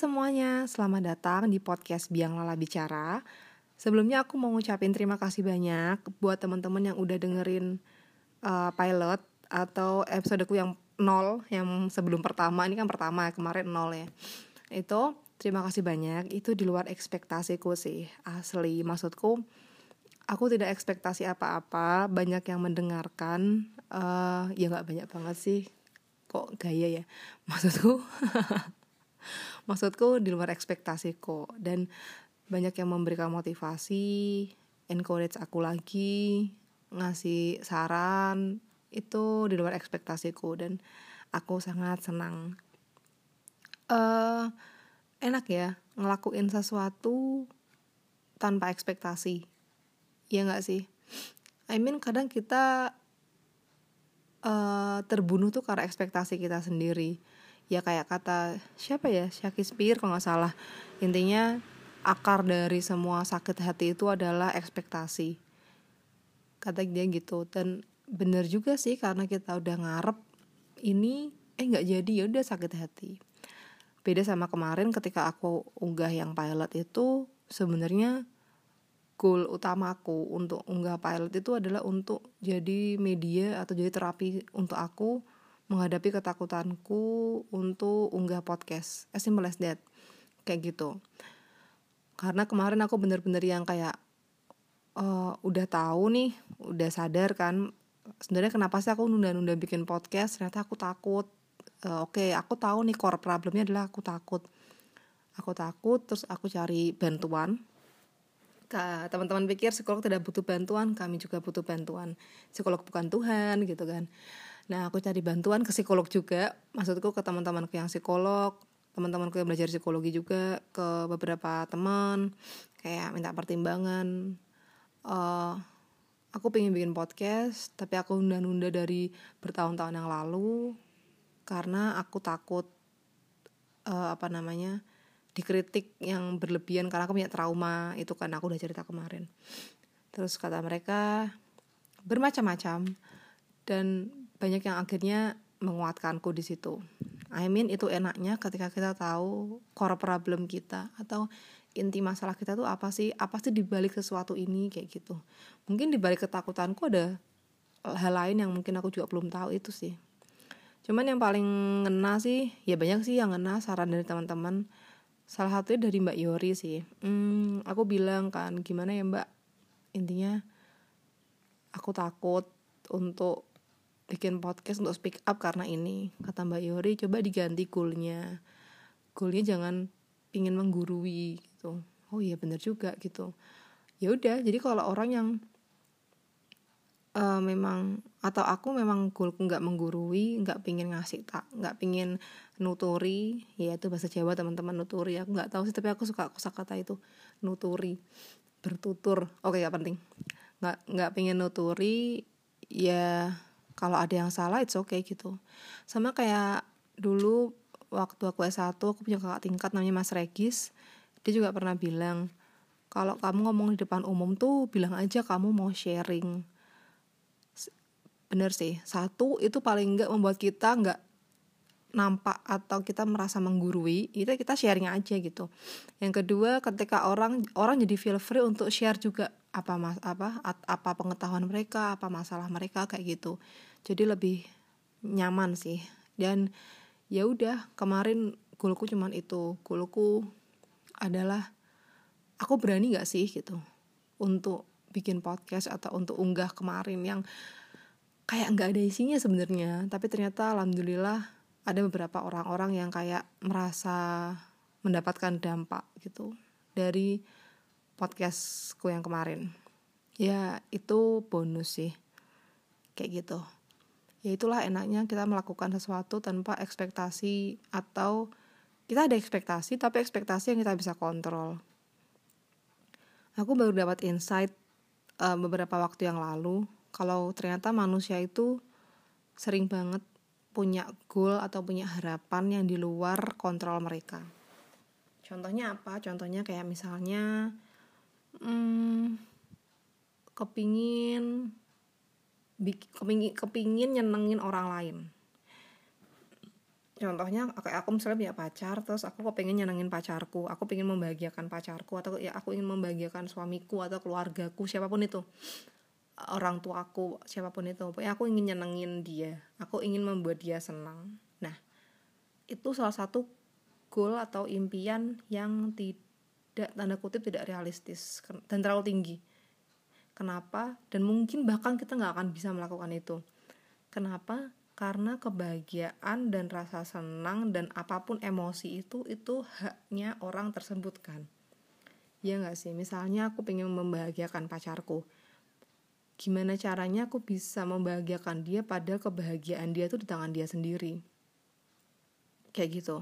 Semuanya, selamat datang di podcast Biang Lala Bicara. Sebelumnya aku mau ngucapin terima kasih banyak buat teman-teman yang udah dengerin uh, pilot atau episodeku yang nol, yang sebelum pertama, ini kan pertama kemarin nol ya. Itu terima kasih banyak, itu di luar ekspektasiku sih, asli. Maksudku, aku tidak ekspektasi apa-apa, banyak yang mendengarkan, uh, ya nggak banyak banget sih, kok gaya ya, maksudku. Maksudku di luar ekspektasiku. Dan banyak yang memberikan motivasi encourage aku lagi ngasih saran. Itu di luar ekspektasiku dan aku sangat senang. Uh, enak ya ngelakuin sesuatu tanpa ekspektasi. Ya nggak sih? I mean kadang kita uh, terbunuh tuh karena ekspektasi kita sendiri ya kayak kata siapa ya? Shakespeare kalau nggak salah. Intinya akar dari semua sakit hati itu adalah ekspektasi. Kata dia gitu. Dan bener juga sih karena kita udah ngarep ini eh nggak jadi. Ya udah sakit hati. Beda sama kemarin ketika aku unggah yang pilot itu sebenarnya goal utamaku untuk unggah pilot itu adalah untuk jadi media atau jadi terapi untuk aku menghadapi ketakutanku untuk unggah podcast. As simple as that. Kayak gitu. Karena kemarin aku bener-bener yang kayak uh, udah tahu nih udah sadar kan sebenarnya kenapa sih aku nunda-nunda bikin podcast? Ternyata aku takut. Uh, oke okay, aku tahu nih core problemnya adalah aku takut. Aku takut terus aku cari bantuan. Teman-teman pikir psikolog tidak butuh bantuan kami juga butuh bantuan. Psikolog bukan Tuhan gitu kan Nah, aku cari bantuan ke psikolog juga. Maksudku ke teman-temanku yang psikolog, teman-temanku yang belajar psikologi juga, ke beberapa teman, kayak minta pertimbangan. Uh, aku pengen bikin podcast, tapi aku nunda-nunda dari bertahun-tahun yang lalu karena aku takut uh, apa namanya dikritik yang berlebihan karena aku punya trauma itu kan aku udah cerita kemarin. Terus kata mereka bermacam-macam dan banyak yang akhirnya menguatkanku di situ. I mean itu enaknya ketika kita tahu core problem kita atau inti masalah kita tuh apa sih? Apa sih dibalik sesuatu ini kayak gitu. Mungkin dibalik ketakutanku ada hal lain yang mungkin aku juga belum tahu itu sih. Cuman yang paling ngena sih, ya banyak sih yang ngena saran dari teman-teman. Salah satunya dari Mbak Yori sih. Hmm, aku bilang kan, gimana ya Mbak? Intinya aku takut untuk bikin podcast untuk speak up karena ini. Kata Mbak Yori coba diganti goalnya goalnya jangan ingin menggurui gitu. Oh iya bener juga gitu. Ya udah jadi kalau orang yang uh, memang atau aku memang goalku nggak menggurui nggak pingin ngasih tak nggak pingin nuturi ya itu bahasa Jawa teman-teman nuturi. Aku nggak tahu sih tapi aku suka kata itu nuturi bertutur. Oke okay, gak penting. Nggak nggak pingin nuturi ya kalau ada yang salah it's okay gitu. Sama kayak dulu waktu aku S1 aku punya kakak tingkat namanya Mas Regis. Dia juga pernah bilang kalau kamu ngomong di depan umum tuh bilang aja kamu mau sharing. Bener sih. Satu itu paling enggak membuat kita enggak nampak atau kita merasa menggurui itu kita sharing aja gitu. Yang kedua ketika orang orang jadi feel free untuk share juga apa mas apa apa pengetahuan mereka apa masalah mereka kayak gitu. Jadi lebih nyaman sih. Dan ya udah kemarin goalku cuman itu. Goalku adalah aku berani gak sih gitu untuk bikin podcast atau untuk unggah kemarin yang kayak nggak ada isinya sebenarnya. Tapi ternyata alhamdulillah ada beberapa orang-orang yang kayak merasa mendapatkan dampak gitu dari podcastku yang kemarin. Ya itu bonus sih kayak gitu. Ya itulah enaknya kita melakukan sesuatu tanpa ekspektasi atau kita ada ekspektasi tapi ekspektasi yang kita bisa kontrol. Aku baru dapat insight uh, beberapa waktu yang lalu kalau ternyata manusia itu sering banget punya goal atau punya harapan yang di luar kontrol mereka. Contohnya apa? Contohnya kayak misalnya hmm, kepingin kepingin kepingin nyenengin orang lain. Contohnya kayak aku misalnya punya pacar terus aku kok pengen nyenengin pacarku. Aku pengen membahagiakan pacarku atau ya aku ingin membahagiakan suamiku atau keluargaku siapa pun itu orang tua aku siapa pun itu pokoknya aku ingin nyenengin dia. Aku ingin membuat dia senang. Nah itu salah satu goal atau impian yang tidak tanda kutip tidak realistis dan terlalu tinggi. Kenapa? Dan mungkin bahkan kita nggak akan bisa melakukan itu. Kenapa? Karena kebahagiaan dan rasa senang dan apa pun emosi itu itu haknya orang tersebut kan ya nggak sih? Misalnya aku pengen membahagiakan pacarku gimana caranya aku bisa membahagiakan dia pada kebahagiaan dia itu di tangan dia sendiri. Kayak gitu.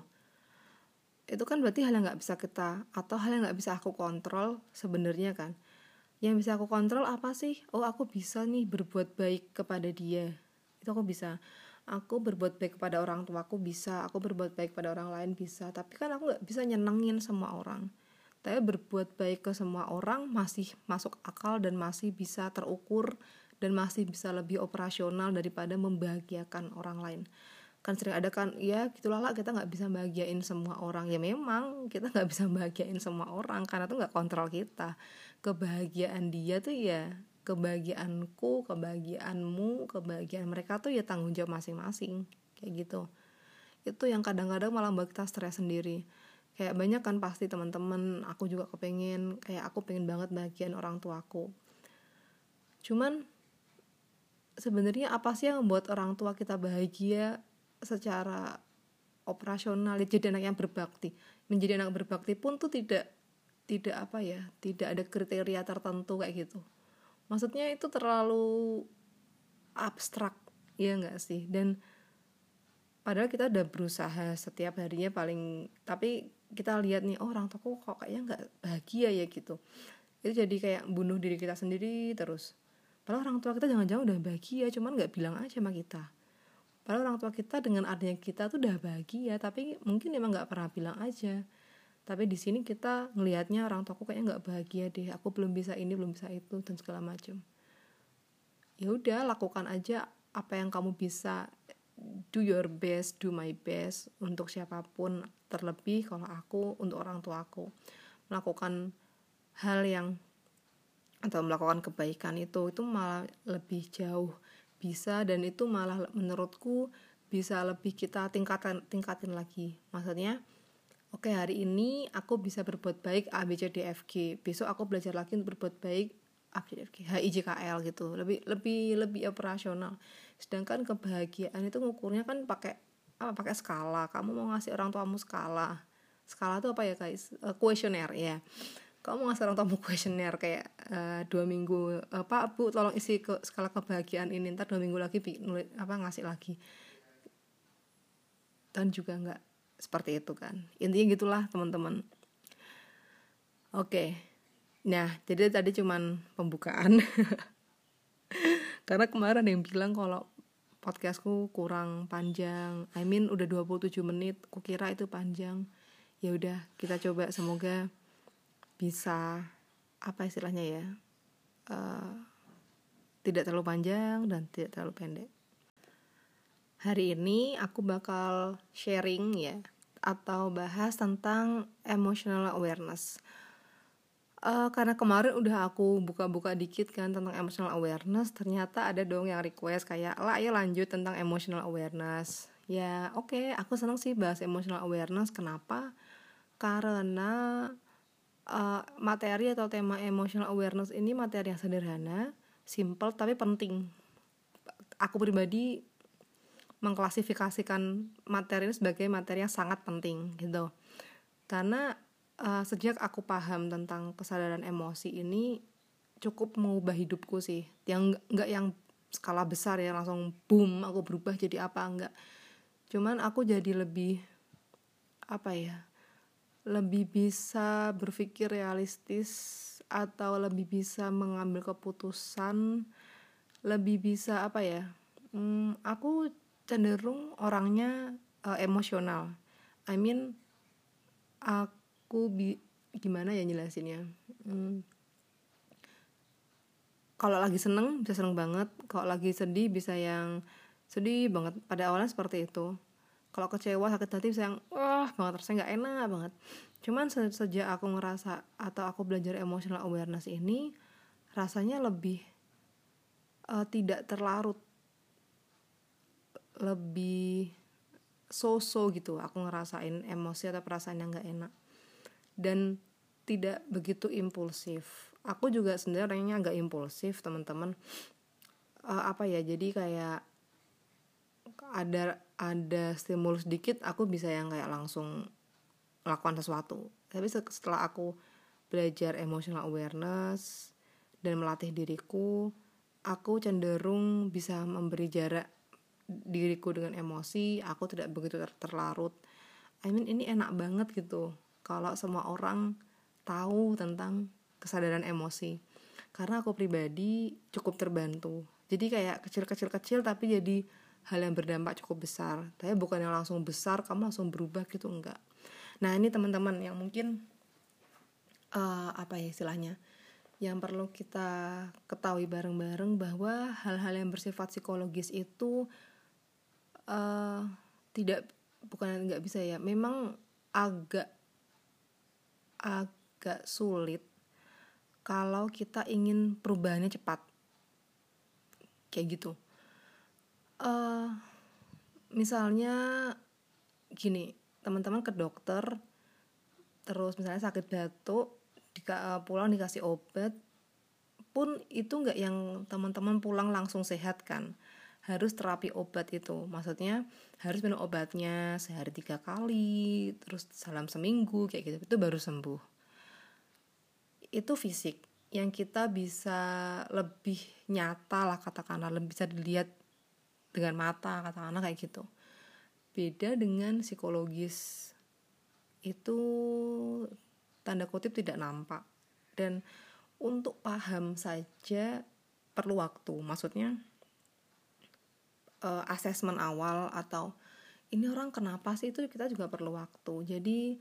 Itu kan berarti hal yang nggak bisa kita atau hal yang nggak bisa aku kontrol sebenarnya kan? Yang bisa aku kontrol apa sih? Oh aku bisa nih berbuat baik kepada dia. Itu aku bisa. Aku berbuat baik kepada orang tuaku bisa aku berbuat baik pada orang lain bisa. Tapi kan aku nggak bisa nyenengin semua orang tapi berbuat baik ke semua orang masih masuk akal dan masih bisa terukur dan masih bisa lebih operasional daripada membahagiakan orang lain. Kan sering ada kan ya gitulah lah kita nggak bisa bahagiain semua orang. Ya memang kita nggak bisa bahagiain semua orang karena tuh nggak kontrol kita. Kebahagiaan dia tuh ya kebahagiaanku kebahagiaanmu kebahagiaan mereka tuh ya tanggung jawab masing-masing kayak gitu. Itu yang kadang-kadang malah buat kita stres sendiri kayak banyak kan pasti teman-teman aku juga kepengen kayak aku pengen banget bagian orang tuaku. Cuman sebenarnya apa sih yang membuat orang tua kita bahagia secara operasional? Jadi anak yang berbakti. Menjadi anak berbakti pun tuh tidak tidak apa ya tidak ada kriteria tertentu kayak gitu. Maksudnya itu terlalu abstrak ya enggak sih? Dan padahal kita udah berusaha setiap harinya paling tapi kita lihat nih oh, orang toko kok kayaknya nggak bahagia ya gitu. Itu jadi kayak bunuh diri kita sendiri terus. Padahal orang tua kita jangan-jangan udah bahagia cuman nggak bilang aja sama kita. Padahal orang tua kita dengan adanya kita tuh udah bahagia tapi mungkin emang nggak pernah bilang aja. Tapi di sini kita ngelihatnya orang tuaku kayaknya nggak bahagia deh aku belum bisa ini belum bisa itu dan segala macam ya udah lakukan aja apa yang kamu bisa do your best do my best untuk siapa pun terlebih kalau aku untuk orang tua aku melakukan hal yang atau melakukan kebaikan itu itu malah lebih jauh bisa dan itu malah menurutku bisa lebih kita tingkatkan tingkatin lagi. Maksudnya oke hari ini aku bisa berbuat baik A B C D F G besok aku belajar lagi untuk berbuat baik A B C D F G H I J K L gitu. Lebih lebih lebih operasional. Sedangkan kebahagiaan itu ngukurnya kan pakai apa pakai skala. Kamu mau ngasih orang tuamu skala. Skala itu apa ya guys? Uh, kuesioner ya. Kamu mau ngasih orang tuamu kuesioner kayak uh, dua minggu uh, pak bu tolong isi ke skala kebahagiaan ini ntar dua minggu lagi nulis apa ngasih lagi. Dan juga nggak seperti itu kan. Intinya gitulah teman-teman. Oke nah jadi tadi cuman pembukaan. Karena kemarin ada yang bilang kalau podcastku kurang panjang. I mean udah 27 menit. Kukira itu panjang. Ya udah kita coba. Semoga bisa apa istilahnya ya uh, tidak terlalu panjang dan tidak terlalu pendek. Hari ini aku bakal sharing ya atau bahas tentang emotional awareness. Uh, karena kemarin udah aku buka-buka dikit kan tentang emotional awareness, ternyata ada dong yang request kayak lah ayo lanjut tentang emotional awareness. Ya oke, okay, aku senang sih bahas emotional awareness. Kenapa? Karena uh, materi atau tema emotional awareness ini materi yang sederhana, simple tapi penting. Aku pribadi mengklasifikasikan materi ini sebagai materi yang sangat penting gitu karena uh, sejak aku paham tentang kesadaran emosi ini cukup mengubah hidupku sih yang nggak yang skala besar ya langsung boom aku berubah jadi apa enggak cuman aku jadi lebih apa ya lebih bisa berpikir realistis atau lebih bisa mengambil keputusan lebih bisa apa ya hmm, aku cenderung orangnya uh, emosional. I mean aku bi gimana ya jelasinnya? Hmm. Kalau lagi seneng bisa seneng banget, kalau lagi sedih bisa yang sedih banget. Pada awalnya seperti itu. kalau kecewa sakit hati bisa yang wah banget rasanya nggak enak banget cuman se sejak aku ngerasa atau aku belajar emotional awareness ini rasanya lebih uh, tidak terlarut lebih so-so gitu aku ngerasain emosi atau perasaan yang nggak enak dan tidak begitu impulsif. Aku juga sebenarnya agak impulsif teman-teman. Uh, apa ya jadi kayak ada ada stimulus dikit aku bisa yang kayak langsung melakukan sesuatu. Tapi setelah aku belajar emotional awareness dan melatih diriku aku cenderung bisa memberi jarak diriku dengan emosi. Aku tidak begitu ter terlarut. I mean ini enak banget gitu kalau semua orang tahu tentang kesadaran emosi. Karena aku pribadi cukup terbantu. Jadi kayak kecil-kecil kecil tapi jadi hal yang berdampak cukup besar. Tapi bukan yang langsung besar kamu langsung berubah gitu enggak. Nah ini teman-teman yang mungkin uh, apa ya istilahnya yang perlu kita ketahui bareng-bareng bahwa hal-hal yang bersifat psikologis itu uh, tidak bukan nggak bisa ya. Memang agak agak sulit kalau kita ingin perubahannya cepat. Kayak gitu. Uh, misalnya gini teman-teman ke dokter terus misalnya sakit batuk di, uh, pulang dikasih obat pun itu nggak yang teman-teman pulang langsung sehat kan harus terapi obat itu. Maksudnya harus minum obatnya sehari tiga kali terus salam seminggu kayak gitu. Itu baru sembuh. Itu fisik yang kita bisa lebih nyata lah katakanlah lebih bisa dilihat dengan mata katakanlah kayak gitu. Beda dengan psikologis. Itu tanda kutip tidak nampak. Dan untuk paham saja perlu waktu. Maksudnya uh, asesmen awal atau ini orang kenapa sih? Itu kita juga perlu waktu. Jadi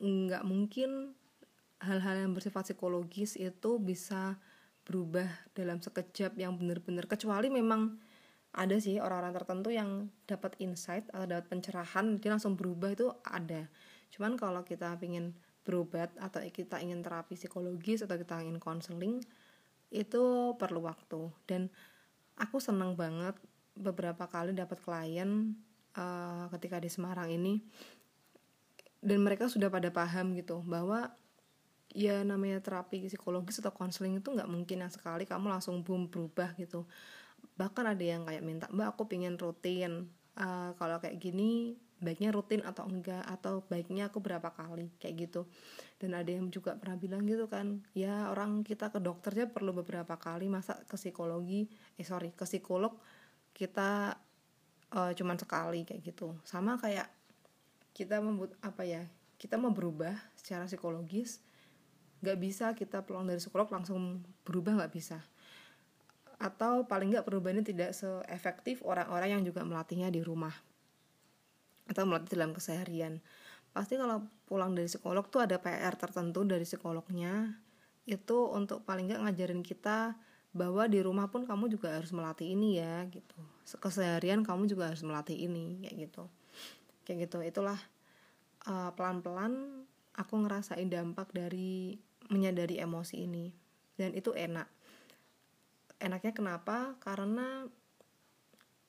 nggak mungkin hal-hal yang bersifat psikologis itu bisa berubah dalam sekejap yang benar-benar. Kecuali memang ada sih orang-orang tertentu yang dapat insight atau dapat pencerahan dia langsung berubah itu ada. Cuman kalau kita ingin berobat atau kita ingin terapi psikologis atau kita ingin konseling itu perlu waktu. Dan aku senang banget beberapa kali dapat klien uh, ketika di Semarang ini. Dan mereka sudah pada paham gitu bahwa ya namanya terapi psikologis atau konseling itu nggak mungkin yang sekali kamu langsung boom berubah gitu. Bahkan ada yang kayak minta mbak aku pengen rutin uh, kalau kayak gini baiknya rutin atau enggak atau baiknya aku berapa kali kayak gitu. Dan ada yang juga pernah bilang gitu kan ya orang kita ke dokternya perlu beberapa kali masa ke psikologi eh sorry ke psikolog kita uh, cuman sekali kayak gitu. Sama kayak kita membuat apa ya kita mau berubah secara psikologis nggak bisa kita pulang dari psikolog langsung berubah nggak bisa. Atau paling nggak perubahannya tidak seefektif orang-orang yang juga melatihnya di rumah atau melatih dalam keseharian. Pasti kalau pulang dari psikolog tuh ada PR tertentu dari psikolognya. Itu untuk paling nggak ngajarin kita bahwa di rumah pun kamu juga harus melatih ini ya gitu. Keseharian kamu juga harus melatih ini kayak gitu. Kayak gitu. Itulah uh, pelan-pelan aku ngerasain dampak dari menyadari emosi ini. Dan itu enak. Enaknya kenapa? Karena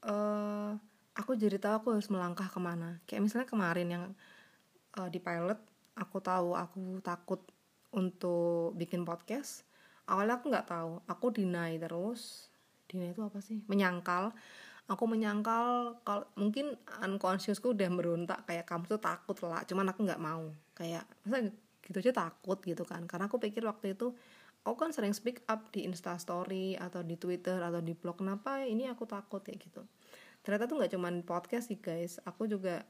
uh, aku jadi tahu aku harus melangkah ke mana. Kayak misalnya kemarin yang uh, di pilot aku tahu aku takut untuk bikin podcast. Awalnya aku nggak tahu. Aku deny terus. Deny itu apa sih? Menyangkal. Aku menyangkal kalau mungkin unconsciousku udah merontak kayak kamu tuh takut lah. Cuman aku nggak mau. Kayak masa gitu aja takut gitu kan. Karena aku pikir waktu itu aku kan sering speak up di Insta Story atau di Twitter atau di blog kenapa ini aku takut? Ya gitu ternyata tuh nggak cuman podcast sih guys. Aku juga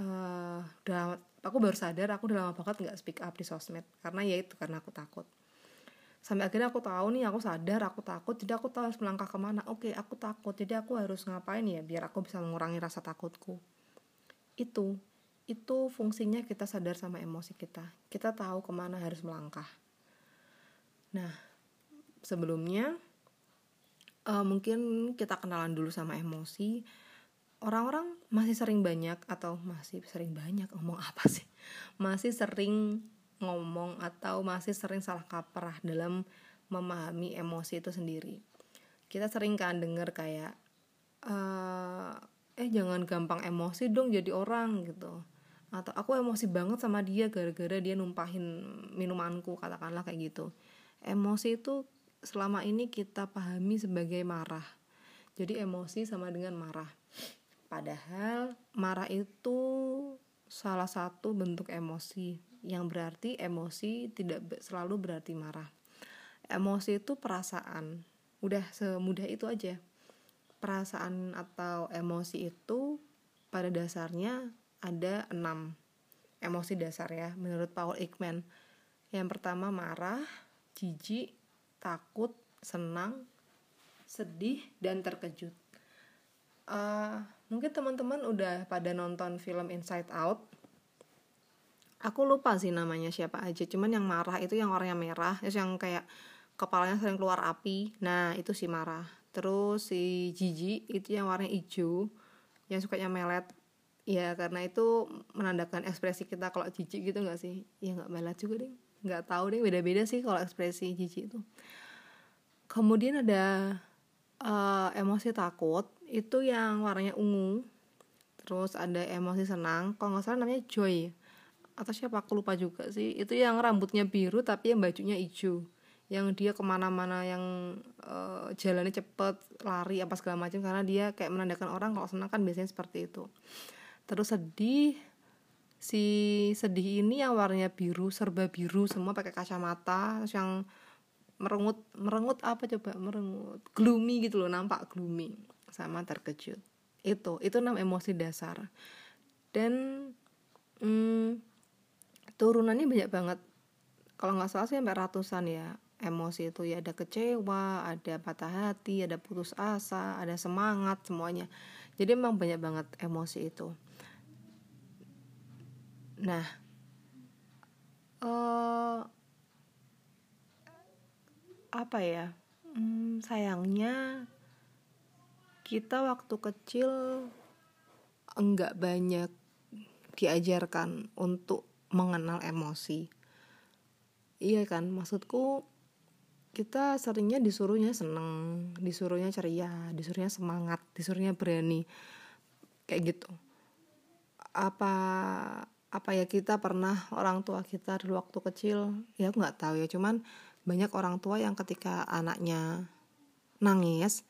uh, udah aku baru sadar aku udah lama banget nggak speak up di sosmed. Karena ya itu karena aku takut. Sampai akhirnya aku tahu nih aku sadar aku takut. Jadi aku tahu harus melangkah ke mana. Oke aku takut. Jadi aku harus ngapain ya biar aku bisa mengurangi rasa takutku. Itu itu fungsinya kita sadar sama emosi kita. Kita tahu ke mana harus melangkah. Nah sebelumnya uh, mungkin kita kenalan dulu sama emosi. Orang-orang masih sering banyak atau masih sering banyak ngomong apa sih? Masih sering ngomong atau masih sering salah kaprah dalam memahami emosi itu sendiri. Kita sering kan denger kayak uh, eh jangan gampang emosi dong jadi orang gitu. Atau aku emosi banget sama dia gara-gara dia numpahin minumanku katakanlah kayak gitu. Emosi itu selama ini kita pahami sebagai marah. Jadi emosi sama dengan marah. Padahal marah itu salah satu bentuk emosi. Yang berarti emosi tidak selalu berarti marah. Emosi itu perasaan. Udah semudah itu aja. Perasaan atau emosi itu pada dasarnya ada enam. Emosi dasar ya menurut Paul Ekman. Yang pertama marah jijik takut senang sedih dan terkejut. Uh, mungkin teman-teman udah pada nonton film Inside Out. Aku lupa sih namanya siapa aja cuman yang marah itu yang orangnya merah terus yang kayak kepalanya sering keluar api. Nah itu si marah terus si Gigi itu yang warnanya hijau yang sukanya melet. Ya karena itu menandakan ekspresi kita kalau jijik gitu nggak sih? Ya nggak melet juga deh nggak tahu deh beda-beda sih kalau ekspresi jijik itu kemudian ada uh, emosi takut itu yang warnanya ungu. Terus ada emosi senang kalau nggak salah namanya joy. Atau siapa aku lupa juga sih. Itu yang rambutnya biru tapi yang bajunya hijau. Yang dia ke mana-mana yang uh, jalannya cepet lari apa segala macam. Karena dia kayak menandakan orang kalau senang kan biasanya seperti itu. Terus sedih si sedih ini yang warnanya biru serba biru semua pakai kacamata terus yang merengut merengut apa coba? Merengut gloomy gitu loh nampak gloomy sama terkejut. Itu itu enam emosi dasar. Dan hmm, turunannya banyak banget. Kalau nggak salah sih sampai ratusan ya emosi itu. Ya ada kecewa, ada patah hati, ada putus asa, ada semangat semuanya. Jadi emang banyak banget emosi itu. Nah, uh, apa ya? Hmm, sayangnya kita waktu kecil enggak banyak diajarkan untuk mengenal emosi. Iya kan, maksudku kita seringnya disuruhnya seneng disuruhnya ceria disuruhnya semangat disuruhnya berani kayak gitu apa apa ya kita pernah orang tua kita dulu waktu kecil ya aku nggak tahu ya cuman banyak orang tua yang ketika anaknya nangis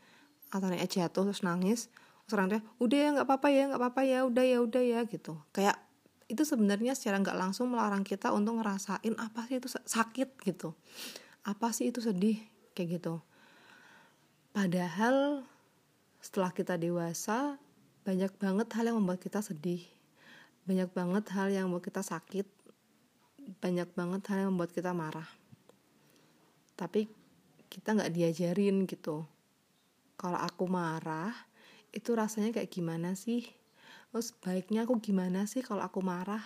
atau anaknya jatuh terus nangis terus udah ya nggak apa-apa ya nggak apa-apa ya udah ya udah ya gitu. Kayak itu sebenarnya secara nggak langsung melarang kita untuk ngerasain apa sih itu sakit gitu. Apa sih itu sedih kayak gitu. Padahal setelah kita dewasa banyak banget hal yang membuat kita sedih banyak banget hal yang membuat kita sakit. Banyak banget hal yang membuat kita marah. Tapi kita nggak diajarin gitu. Kalau aku marah itu rasanya kayak gimana sih? Terus baiknya aku gimana sih kalau aku marah?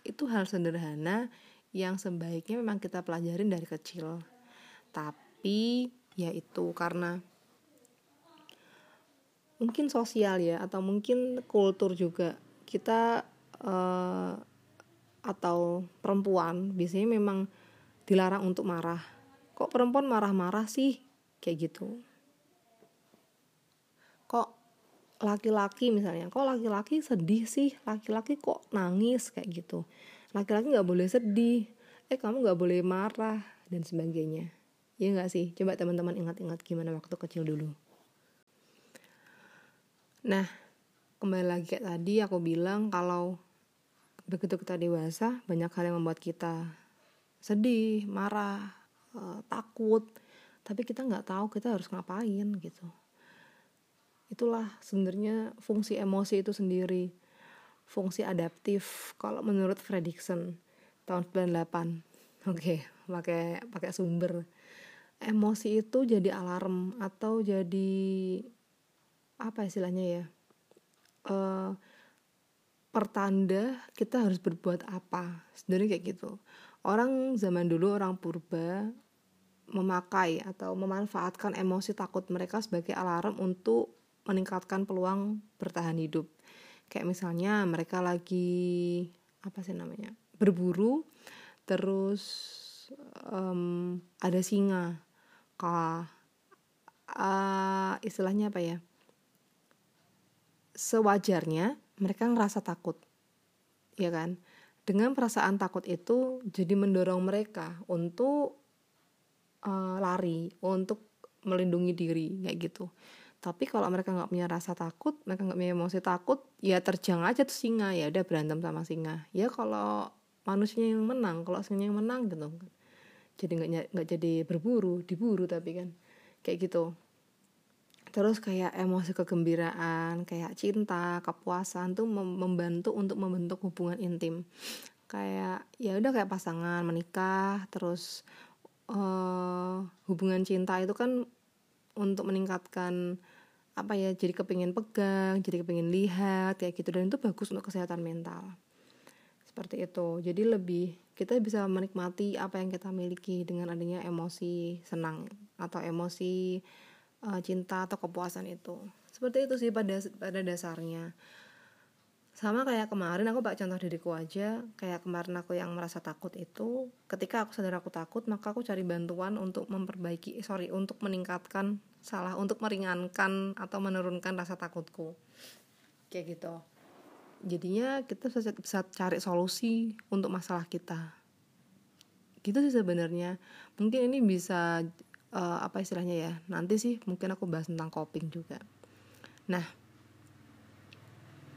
Itu hal sederhana yang sebaiknya memang kita pelajarin dari kecil. Tapi ya itu karena mungkin sosial ya atau mungkin kultur juga. Kita uh, atau perempuan biasanya memang dilarang untuk marah. Kok perempuan marah-marah sih? Kayak gitu. Kok laki-laki misalnya kok laki-laki sedih sih? Laki-laki kok nangis? Kayak gitu. Laki-laki nggak boleh sedih. Eh kamu nggak boleh marah dan sebagainya. Ya nggak sih? Coba teman-teman ingat-ingat gimana waktu kecil dulu. Nah kembali lagi kayak tadi aku bilang kalau begitu kita dewasa banyak hal yang membuat kita sedih marah uh, takut. Tapi kita nggak tahu kita harus ngapain gitu. Itulah sebenarnya fungsi emosi itu sendiri. Fungsi adaptif kalau menurut Fredrickson tahun 98 oke pakai pakai sumber. Emosi itu jadi alarm atau jadi apa istilahnya ya uh, pertanda kita harus berbuat apa. Sebenarnya kayak gitu. Orang zaman dulu orang purba memakai atau memanfaatkan emosi takut mereka sebagai alarm untuk meningkatkan peluang bertahan hidup. Kayak misalnya mereka lagi apa sih namanya berburu terus um, ada singa kah uh, istilahnya apa ya? Sewajarnya mereka ngerasa takut ya kan? Dengan perasaan takut itu jadi mendorong mereka untuk uh, lari untuk melindungi diri kayak gitu. Tapi kalau mereka nggak punya rasa takut mereka nggak punya emosi takut ya terjang aja tuh singa ya udah berantem sama singa. Ya kalau manusia yang menang kalau singa yang menang gitu. Jadi nggak jadi berburu diburu tapi kan kayak gitu terus kayak emosi kegembiraan kayak cinta kepuasan tuh membantu untuk membentuk hubungan intim. Kayak ya udah kayak pasangan menikah terus uh, hubungan cinta itu kan untuk meningkatkan apa ya jadi kepingin pegang jadi kepingin lihat kayak gitu. Dan itu bagus untuk kesehatan mental. Seperti itu. Jadi lebih kita bisa menikmati apa yang kita miliki dengan adanya emosi senang atau emosi uh, cinta atau kepuasan itu. Seperti itu sih pada pada dasarnya. Sama kayak kemarin aku pak contoh diriku aja. Kayak kemarin aku yang merasa takut itu ketika aku sadar aku takut maka aku cari bantuan untuk memperbaiki sorry untuk meningkatkan salah untuk meringankan atau menurunkan rasa takutku. Kayak gitu. Jadinya kita bisa, bisa cari solusi untuk masalah kita. Gitu sih sebenarnya. Mungkin ini bisa uh, apa istilahnya ya nanti sih mungkin aku bahas tentang coping juga. Nah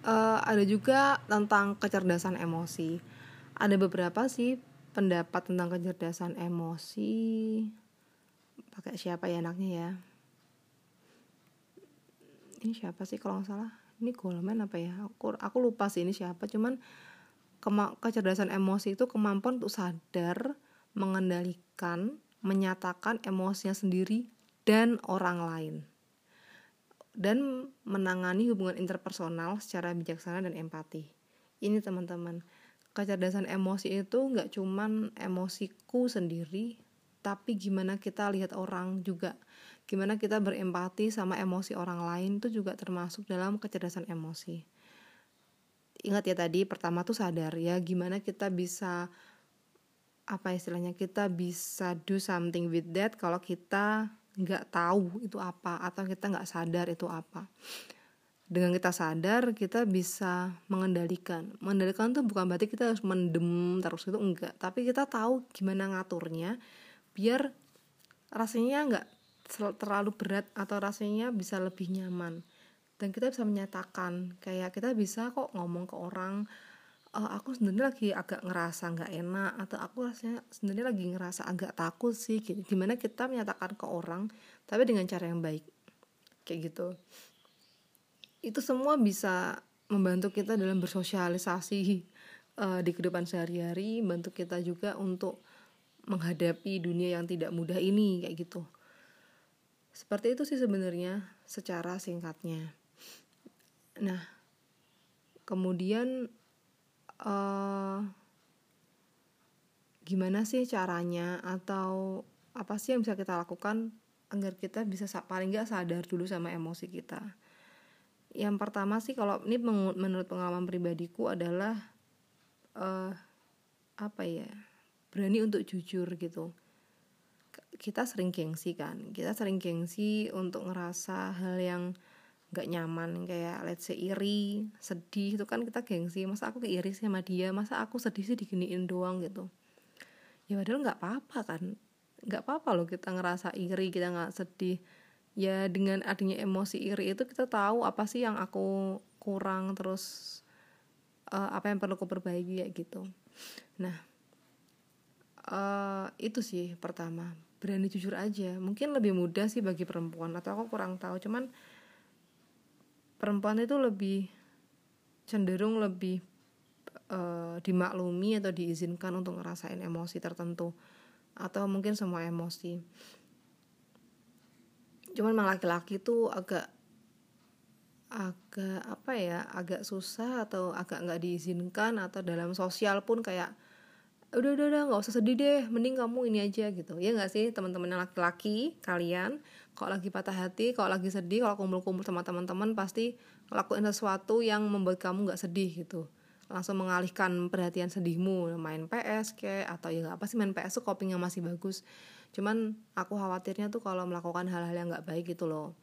uh, ada juga tentang kecerdasan emosi. Ada beberapa sih pendapat tentang kecerdasan emosi. Pakai siapa ya anaknya ya? Ini siapa sih kalau nggak salah? Ini Goleman apa ya? Aku aku lupa sih ini siapa. Cuman kema kecerdasan emosi itu kemampuan untuk sadar mengendalikan menyatakan emosinya sendiri dan orang lain dan menangani hubungan interpersonal secara bijaksana dan empati. Ini teman-teman, kecerdasan emosi itu nggak cuman emosiku sendiri, tapi gimana kita lihat orang juga, gimana kita berempati sama emosi orang lain itu juga termasuk dalam kecerdasan emosi. Ingat ya tadi pertama tuh sadar ya gimana kita bisa apa istilahnya kita bisa do something with that kalau kita nggak tahu itu apa atau kita nggak sadar itu apa. Dengan kita sadar kita bisa mengendalikan. Mengendalikan tuh bukan berarti kita harus mendem terus itu enggak. Tapi kita tahu gimana ngaturnya biar rasanya nggak terlalu berat atau rasanya bisa lebih nyaman. Dan kita bisa menyatakan kayak kita bisa kok ngomong ke orang uh, aku sebenarnya lagi agak ngerasa nggak enak atau aku rasanya sebenarnya lagi ngerasa agak takut sih gitu. gimana kita menyatakan ke orang tapi dengan cara yang baik. Kayak gitu. Itu semua bisa membantu kita dalam bersosialisasi uh, di kehidupan sehari-hari membantu kita juga untuk menghadapi dunia yang tidak mudah ini kayak gitu. Seperti itu sih sebenarnya secara singkatnya. Nah kemudian uh, gimana sih caranya atau apa sih yang bisa kita lakukan agar kita bisa paling nggak sadar dulu sama emosi kita? Yang pertama sih kalau ini menurut pengalaman pribadiku adalah uh, apa ya berani untuk jujur gitu. Kita sering gengsi kan kita sering gengsi untuk ngerasa hal yang gak nyaman kayak let's say iri sedih itu kan kita gengsi. Masa aku iri sama dia? Masa aku sedih sih diginiin doang gitu? Ya padahal nggak apa-apa kan. Nggak apa-apa loh kita ngerasa iri kita nggak sedih. Ya dengan adanya emosi iri itu kita tahu apa sih yang aku kurang terus uh, apa yang perlu aku perbaiki ya gitu. Nah uh, itu sih pertama. Berani jujur aja. Mungkin lebih mudah sih bagi perempuan atau aku kurang tahu. Cuman perempuan itu lebih cenderung lebih uh, dimaklumi atau diizinkan untuk ngerasain emosi tertentu atau mungkin semua emosi. Cuman malah laki-laki tuh agak agak apa ya agak susah atau agak nggak diizinkan atau dalam sosial pun kayak udah udah udah nggak usah sedih deh mending kamu ini aja gitu. Ya nggak sih teman-teman laki-laki kalian kalau lagi patah hati kalau lagi sedih kalau kumpul-kumpul sama teman-teman pasti ngelakuin sesuatu yang membuat kamu nggak sedih gitu. Langsung mengalihkan perhatian sedihmu main PS kayak atau ya apa sih main PS tuh coping yang masih bagus. Cuman aku khawatirnya tuh kalau melakukan hal-hal yang nggak baik gitu loh.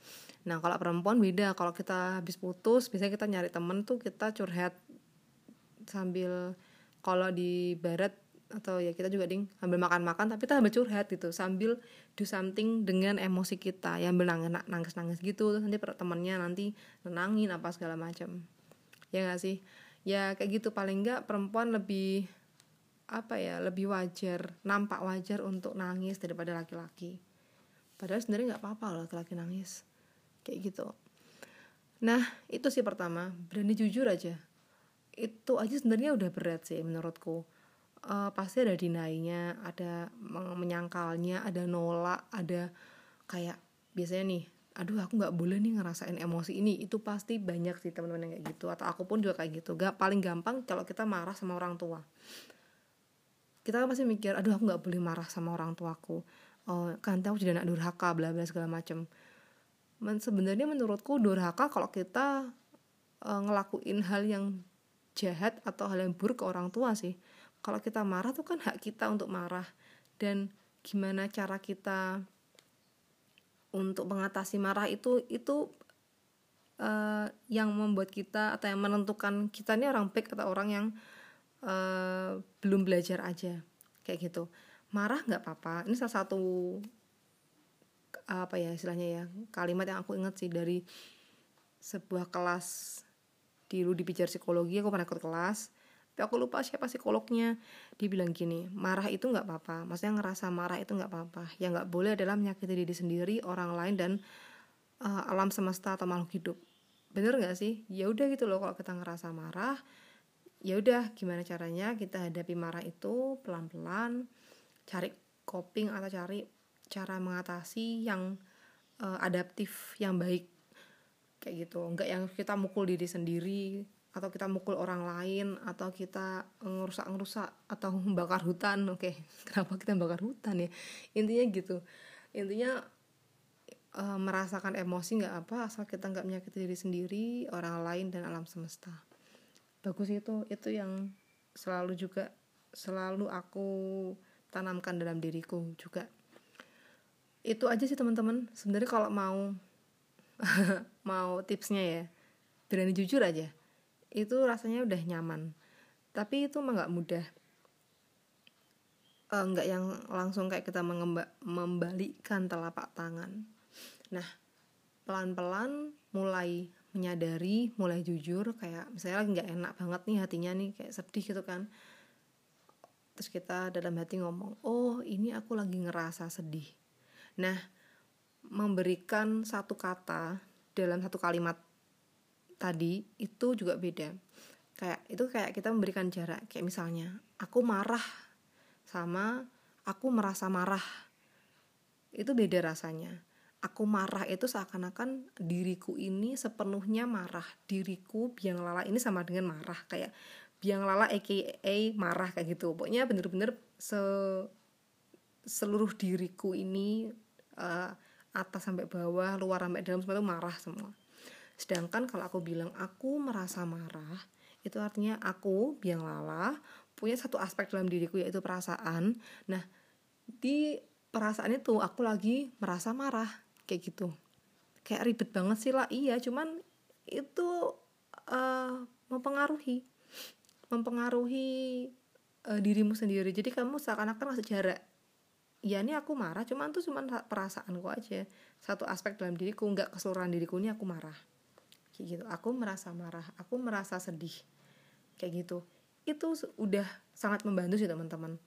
Nah kalau perempuan beda kalau kita habis putus biasanya kita nyari temen tuh kita curhat sambil kalau di barat atau ya kita juga ding sambil makan-makan tapi kita sambil curhat gitu. Sambil do something dengan emosi kita. Yang benang nangis nangis gitu. Terus nanti temannya nanti nenangin apa segala macam ya gak sih? Ya kayak gitu. Paling enggak perempuan lebih apa ya lebih wajar nampak wajar untuk nangis daripada laki-laki. Padahal sebenarnya nggak apa-apa loh laki-laki nangis. Kayak gitu. Nah itu sih pertama. Berani jujur aja. Itu aja sebenarnya udah berat sih menurutku uh, pasti ada dinainya ada menyangkalnya ada nolak ada kayak biasanya nih aduh aku nggak boleh nih ngerasain emosi ini. Itu pasti banyak sih teman-teman yang kayak gitu atau aku pun juga kayak gitu. Gak paling gampang kalau kita marah sama orang tua. Kita kan pasti mikir aduh aku nggak boleh marah sama orang tuaku. Oh kan aku jadi anak durhaka bla bla segala macem. Men, sebenarnya menurutku durhaka kalau kita uh, ngelakuin hal yang jahat atau hal yang buruk ke orang tua sih kalau kita marah tuh kan hak kita untuk marah. Dan gimana cara kita untuk mengatasi marah itu itu uh, yang membuat kita atau yang menentukan kita ini orang baik atau orang yang uh, belum belajar aja. Kayak gitu. Marah nggak apa-apa. Ini salah satu apa ya istilahnya ya kalimat yang aku ingat sih dari sebuah kelas di Ludi Pijar Psikologi aku pernah ikut kelas tapi aku lupa siapa psikolognya. Dia bilang gini marah itu nggak apa-apa. Maksudnya ngerasa marah itu nggak apa-apa. Yang nggak boleh adalah menyakiti diri sendiri orang lain dan uh, alam semesta atau makhluk hidup. Bener nggak sih? Ya udah gitu loh kalau kita ngerasa marah ya udah gimana caranya kita hadapi marah itu pelan-pelan cari coping atau cari cara mengatasi yang uh, adaptif yang baik. Kayak gitu. Nggak yang kita mukul diri sendiri atau kita mukul orang lain atau kita ngerusak-ngerusak atau membakar hutan. Oke okay. kenapa kita bakar hutan ya? Intinya gitu. Intinya e, merasakan emosi nggak apa asal kita nggak menyakiti diri sendiri orang lain dan alam semesta. Bagus itu. Itu yang selalu juga selalu aku tanamkan dalam diriku juga. Itu aja sih teman-teman. Sebenarnya kalau mau mau tipsnya ya berani jujur aja itu rasanya udah nyaman. Tapi itu mah nggak mudah. Uh, nggak yang langsung kayak kita membalikkan telapak tangan. Nah pelan-pelan mulai menyadari mulai jujur kayak misalnya nggak enak banget nih hatinya nih kayak sedih gitu kan. Terus kita dalam hati ngomong oh ini aku lagi ngerasa sedih. Nah memberikan satu kata dalam satu kalimat tadi itu juga beda. Kayak itu kayak kita memberikan jarak. Kayak misalnya aku marah sama aku merasa marah. Itu beda rasanya. Aku marah itu seakan-akan diriku ini sepenuhnya marah. Diriku biang lala ini sama dengan marah. Kayak biang lala aka marah kayak gitu. Pokoknya bener-bener se seluruh diriku ini uh, atas sampai bawah luar sampai dalam semua itu marah semua Sedangkan kalau aku bilang aku merasa marah, itu artinya aku biang lala punya satu aspek dalam diriku yaitu perasaan. Nah, di perasaan itu aku lagi merasa marah kayak gitu. Kayak ribet banget sih lah, iya, cuman itu uh, mempengaruhi mempengaruhi uh, dirimu sendiri. Jadi kamu seakan-akan masih jarak ya ini aku marah cuman tuh cuman perasaanku aja satu aspek dalam diriku nggak keseluruhan diriku ini aku marah kayak gitu. Aku merasa marah aku merasa sedih. Kayak gitu. Itu udah sangat membantu sih teman-teman.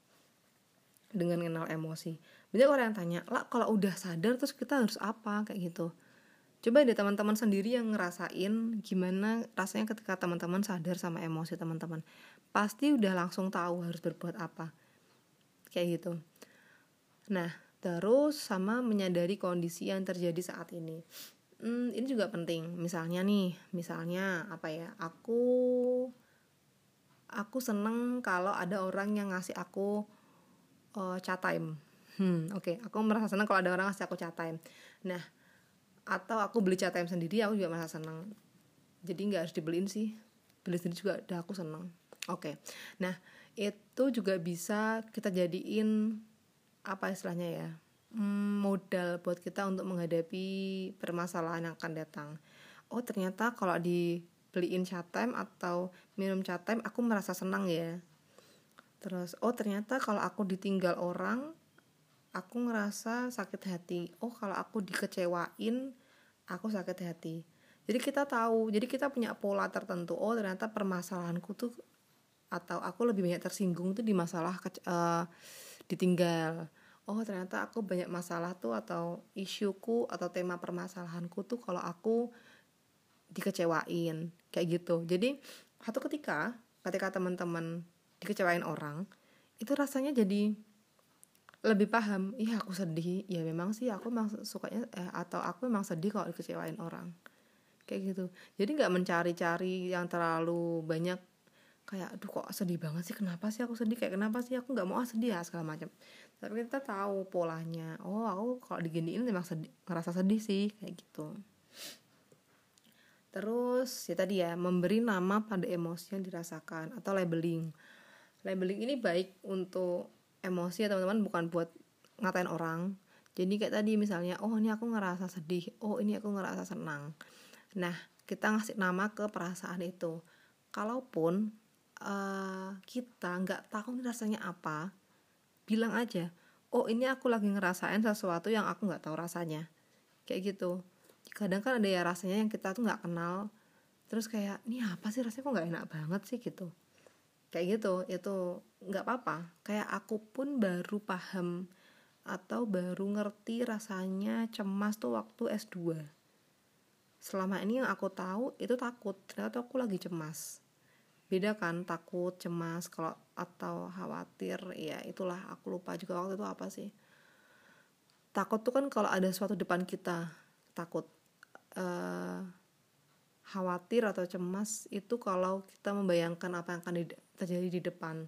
Dengan kenal emosi. Banyak orang yang tanya lah kalau udah sadar terus kita harus apa? Kayak gitu. Coba deh teman-teman sendiri yang ngerasain gimana rasanya ketika teman-teman sadar sama emosi teman-teman. Pasti udah langsung tahu harus berbuat apa. Kayak gitu. Nah terus sama menyadari kondisi yang terjadi saat ini hmm, ini juga penting. Misalnya nih misalnya apa ya aku aku seneng kalau ada orang yang ngasih aku uh, chat time. Hmm oke. Okay. aku merasa senang kalau ada orang ngasih aku chat time. Nah atau aku beli chat time sendiri aku juga merasa senang jadi nggak harus dibeliin sih. Beli sendiri juga udah aku senang oke. Okay. nah itu juga bisa kita jadiin apa istilahnya ya modal buat kita untuk menghadapi permasalahan yang akan datang. Oh ternyata kalau dibeliin chat time atau minum chat time aku merasa senang ya. Terus oh ternyata kalau aku ditinggal orang aku ngerasa sakit hati. Oh kalau aku dikecewain aku sakit hati. Jadi kita tahu jadi kita punya pola tertentu. Oh ternyata permasalahanku tuh atau aku lebih banyak tersinggung tuh di masalah uh, ditinggal oh ternyata aku banyak masalah tuh atau isuku atau tema permasalahanku tuh kalau aku dikecewain kayak gitu. Jadi satu ketika ketika teman-teman dikecewain orang itu rasanya jadi lebih paham iya aku sedih. Ya memang sih aku memang sukanya eh, atau aku memang sedih kalau dikecewain orang. Kayak gitu. Jadi nggak mencari-cari yang terlalu banyak kayak aduh kok sedih banget sih? Kenapa sih aku sedih? Kayak kenapa sih aku nggak mau? Ah sedih ya segala macam tapi kita tahu polanya. Oh aku kalau diginiin memang sedih ngerasa sedih sih kayak gitu. Terus ya tadi ya memberi nama pada emosi yang dirasakan atau labeling. Labeling ini baik untuk emosi ya teman-teman bukan buat ngatain orang. Jadi kayak tadi misalnya oh ini aku ngerasa sedih. Oh ini aku ngerasa senang. Nah kita ngasih nama ke perasaan itu. Kalaupun uh, kita nggak tahu rasanya apa bilang aja oh ini aku lagi ngerasain sesuatu yang aku nggak tahu rasanya. Kayak gitu. Kadang kan ada ya rasanya yang kita tuh nggak kenal. Terus kayak ini apa sih? Rasanya kok nggak enak banget sih? Gitu. Kayak gitu itu nggak apa-apa. Kayak aku pun baru paham atau baru ngerti rasanya cemas tuh waktu S2 selama ini yang aku tahu itu takut. Ternyata aku lagi cemas beda kan takut cemas kalau atau khawatir ya itulah aku lupa juga waktu itu apa sih. Takut tuh kan kalau ada sesuatu depan kita takut. Uh, khawatir atau cemas itu kalau kita membayangkan apa yang akan terjadi di depan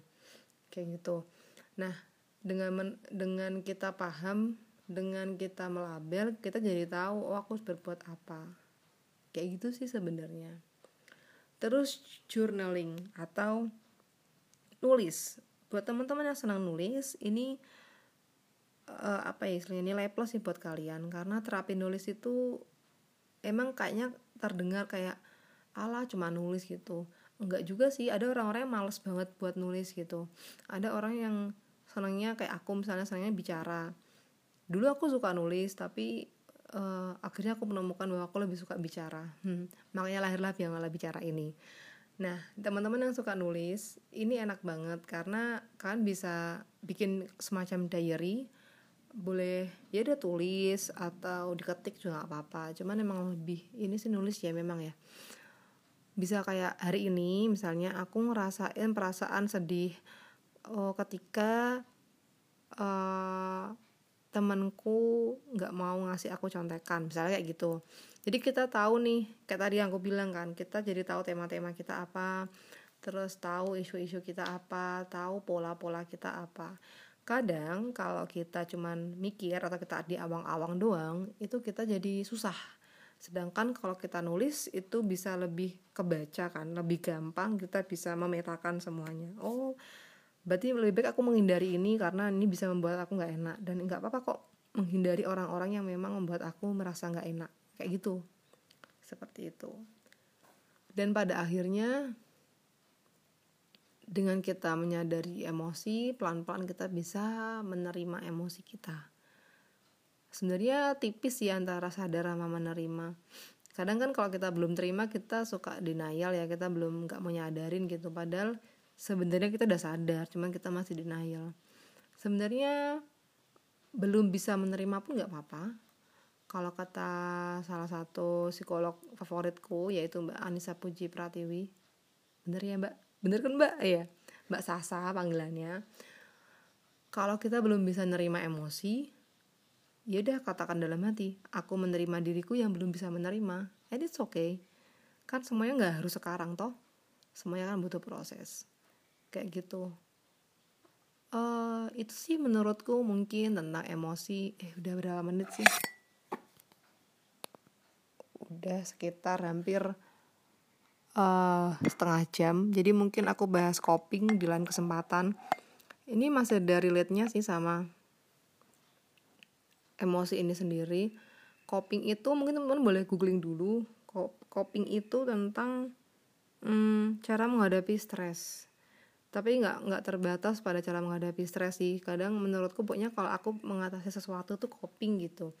kayak gitu. Nah dengan men, dengan kita paham dengan kita melabel kita jadi tahu oh aku harus berbuat apa. Kayak gitu sih sebenarnya terus journaling atau nulis. Buat teman-teman yang senang nulis ini uh, apa ya istilahnya nilai plus sih buat kalian. Karena terapi nulis itu emang kayaknya terdengar kayak ala cuma nulis gitu. Enggak juga sih ada orang-orang yang males banget buat nulis gitu. Ada orang yang senangnya kayak aku misalnya senangnya bicara. Dulu aku suka nulis tapi uh, akhirnya aku menemukan bahwa aku lebih suka bicara. Hmm, makanya lahirlah bianglah bicara ini. Nah teman-teman yang suka nulis ini enak banget karena kan bisa bikin semacam diary. Boleh ya udah tulis atau diketik juga gak apa-apa. Cuman emang lebih ini sih nulis ya memang ya. Bisa kayak hari ini misalnya aku ngerasain perasaan sedih oh, ketika uh, temanku nggak mau ngasih aku contekan misalnya kayak gitu. Jadi kita tahu nih kayak tadi yang aku bilang kan kita jadi tahu tema-tema kita apa terus tahu isu-isu kita apa tahu pola-pola kita apa. Kadang kalau kita cuman mikir atau kita di awang-awang doang itu kita jadi susah. Sedangkan kalau kita nulis itu bisa lebih kebaca kan lebih gampang kita bisa memetakan semuanya. Oh berarti lebih baik aku menghindari ini karena ini bisa membuat aku nggak enak. Dan nggak apa-apa kok menghindari orang-orang yang memang membuat aku merasa nggak enak. Kayak gitu. Seperti itu. Dan pada akhirnya dengan kita menyadari emosi pelan-pelan kita bisa menerima emosi kita. Sebenarnya tipis ya antara sadar sama menerima. Kadang kan kalau kita belum terima kita suka denial ya. Kita belum nggak mau nyadarin gitu. Padahal sebenarnya kita udah sadar cuman kita masih denial. Sebenarnya belum bisa menerima pun nggak apa-apa. Kalau kata salah satu psikolog favoritku yaitu Mbak Anissa Puji Pratiwi. Bener ya Mbak? Bener kan Mbak? Ya Mbak Sasa panggilannya. Kalau kita belum bisa nerima emosi ya udah katakan dalam hati aku menerima diriku yang belum bisa menerima. And it's okay. Kan semuanya nggak harus sekarang toh. Semuanya kan butuh proses kayak gitu. Uh, itu sih menurutku mungkin tentang emosi. Eh udah berapa menit sih? Udah sekitar hampir uh, setengah jam. Jadi mungkin aku bahas coping di lain kesempatan. Ini masih ada relate-nya sih sama emosi ini sendiri. Coping itu mungkin teman-teman boleh googling dulu. Coping itu tentang hmm, cara menghadapi stres tapi nggak nggak terbatas pada cara menghadapi stres sih. Kadang menurutku pokoknya kalau aku mengatasi sesuatu tuh coping gitu.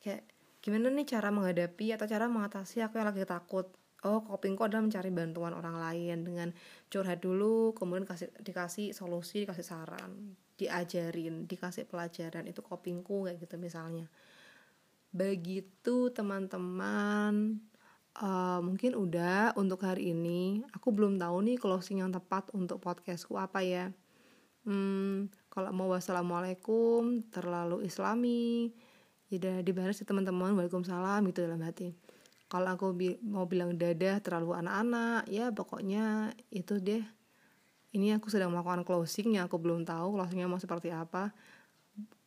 Kayak gimana nih cara menghadapi atau cara mengatasi aku yang lagi takut? Oh copingku adalah mencari bantuan orang lain dengan curhat dulu kemudian kasih dikasih solusi dikasih saran diajarin dikasih pelajaran. Itu copingku kayak gitu misalnya. Begitu teman-teman uh, mungkin udah untuk hari ini. Aku belum tahu nih closing yang tepat untuk podcastku apa ya. Hmm, kalau mau wassalamualaikum terlalu islami ya dibalas sih teman-teman waalaikumsalam gitu dalam hati. Kalau aku bi mau bilang dadah terlalu anak-anak ya pokoknya itu deh. Ini aku sedang melakukan closing yang aku belum tahu closingnya mau seperti apa.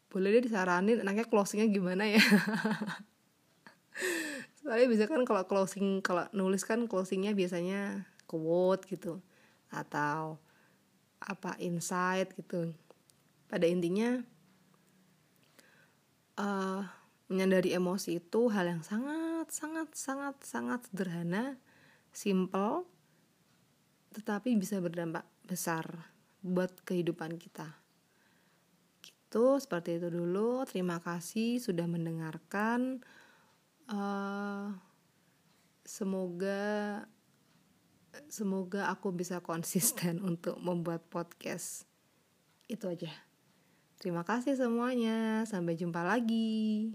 Boleh deh disaranin enaknya closingnya gimana ya soalnya biasanya kan kalau closing kalau nulis kan closingnya biasanya quote gitu atau apa insight gitu. Pada intinya uh, menyadari emosi itu hal yang sangat sangat sangat sangat sederhana simple tetapi bisa berdampak besar buat kehidupan kita. Gitu seperti itu dulu. Terima kasih sudah mendengarkan uh, semoga semoga aku bisa konsisten untuk membuat podcast. Itu aja. Terima kasih semuanya. Sampai jumpa lagi